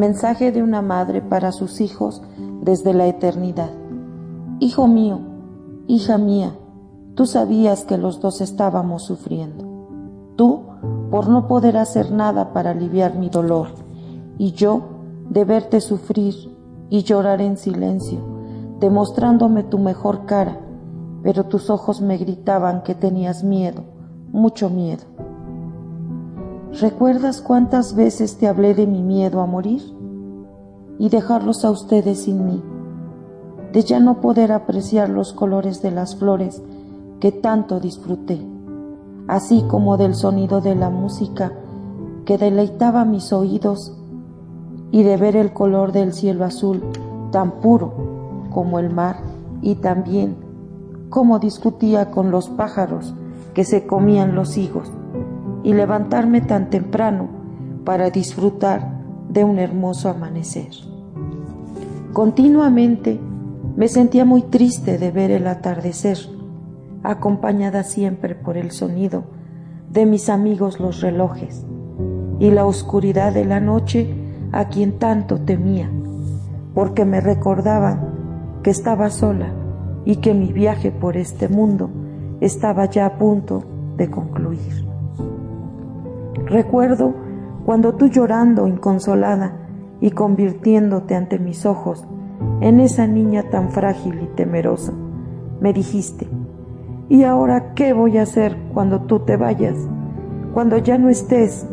Mensaje de una madre para sus hijos desde la eternidad. Hijo mío, hija mía, tú sabías que los dos estábamos sufriendo. Tú, por no poder hacer nada para aliviar mi dolor, y yo, de verte sufrir y llorar en silencio, demostrándome tu mejor cara, pero tus ojos me gritaban que tenías miedo, mucho miedo. ¿Recuerdas cuántas veces te hablé de mi miedo a morir? Y dejarlos a ustedes sin mí, de ya no poder apreciar los colores de las flores que tanto disfruté, así como del sonido de la música que deleitaba mis oídos y de ver el color del cielo azul tan puro como el mar y también cómo discutía con los pájaros que se comían los higos y levantarme tan temprano para disfrutar de un hermoso amanecer. Continuamente me sentía muy triste de ver el atardecer, acompañada siempre por el sonido de mis amigos los relojes y la oscuridad de la noche a quien tanto temía, porque me recordaban que estaba sola y que mi viaje por este mundo estaba ya a punto de concluir. Recuerdo cuando tú llorando inconsolada y convirtiéndote ante mis ojos en esa niña tan frágil y temerosa, me dijiste, ¿y ahora qué voy a hacer cuando tú te vayas? Cuando ya no estés,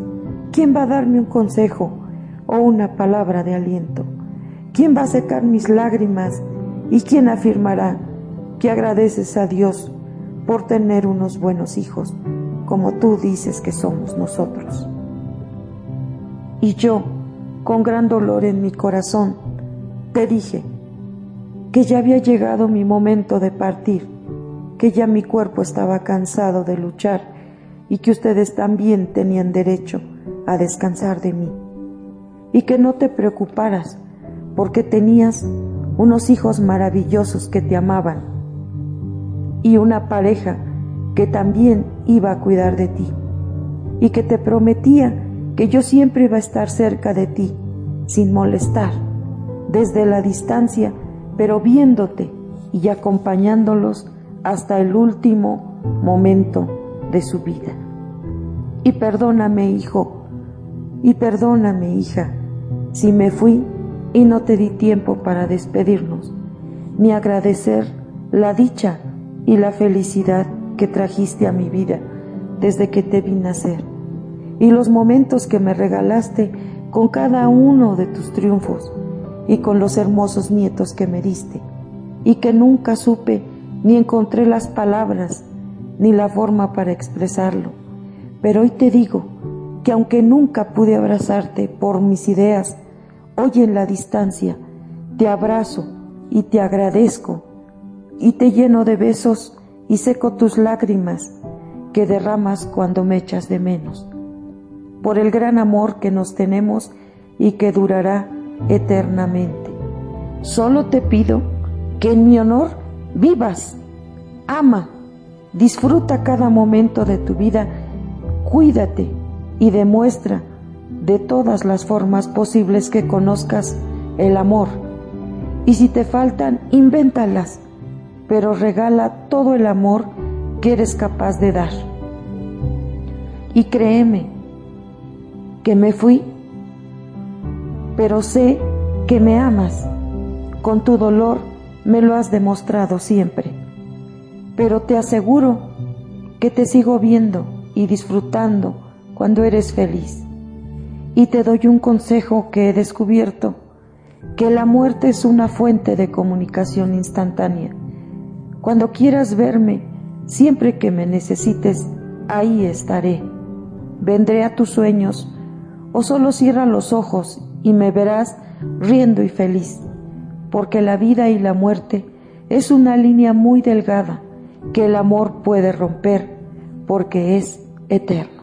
¿quién va a darme un consejo o una palabra de aliento? ¿Quién va a secar mis lágrimas y quién afirmará que agradeces a Dios por tener unos buenos hijos? Como tú dices que somos nosotros. Y yo, con gran dolor en mi corazón, te dije que ya había llegado mi momento de partir, que ya mi cuerpo estaba cansado de luchar y que ustedes también tenían derecho a descansar de mí. Y que no te preocuparas, porque tenías unos hijos maravillosos que te amaban y una pareja que también iba a cuidar de ti y que te prometía que yo siempre iba a estar cerca de ti, sin molestar, desde la distancia, pero viéndote y acompañándolos hasta el último momento de su vida. Y perdóname, hijo, y perdóname, hija, si me fui y no te di tiempo para despedirnos, ni agradecer la dicha y la felicidad que trajiste a mi vida desde que te vi nacer y los momentos que me regalaste con cada uno de tus triunfos y con los hermosos nietos que me diste y que nunca supe ni encontré las palabras ni la forma para expresarlo. Pero hoy te digo que aunque nunca pude abrazarte por mis ideas, hoy en la distancia te abrazo y te agradezco y te lleno de besos y seco tus lágrimas que derramas cuando me echas de menos, por el gran amor que nos tenemos y que durará eternamente. Solo te pido que en mi honor vivas, ama, disfruta cada momento de tu vida, cuídate y demuestra de todas las formas posibles que conozcas el amor. Y si te faltan, invéntalas pero regala todo el amor que eres capaz de dar. Y créeme que me fui, pero sé que me amas. Con tu dolor me lo has demostrado siempre. Pero te aseguro que te sigo viendo y disfrutando cuando eres feliz. Y te doy un consejo que he descubierto, que la muerte es una fuente de comunicación instantánea cuando quieras verme, Siempre que me necesites, ahí estaré. Vendré a tus sueños, o solo cierra los ojos y me verás riendo y feliz, porque la vida y la muerte es una línea muy delgada que el amor puede romper, porque es eterno.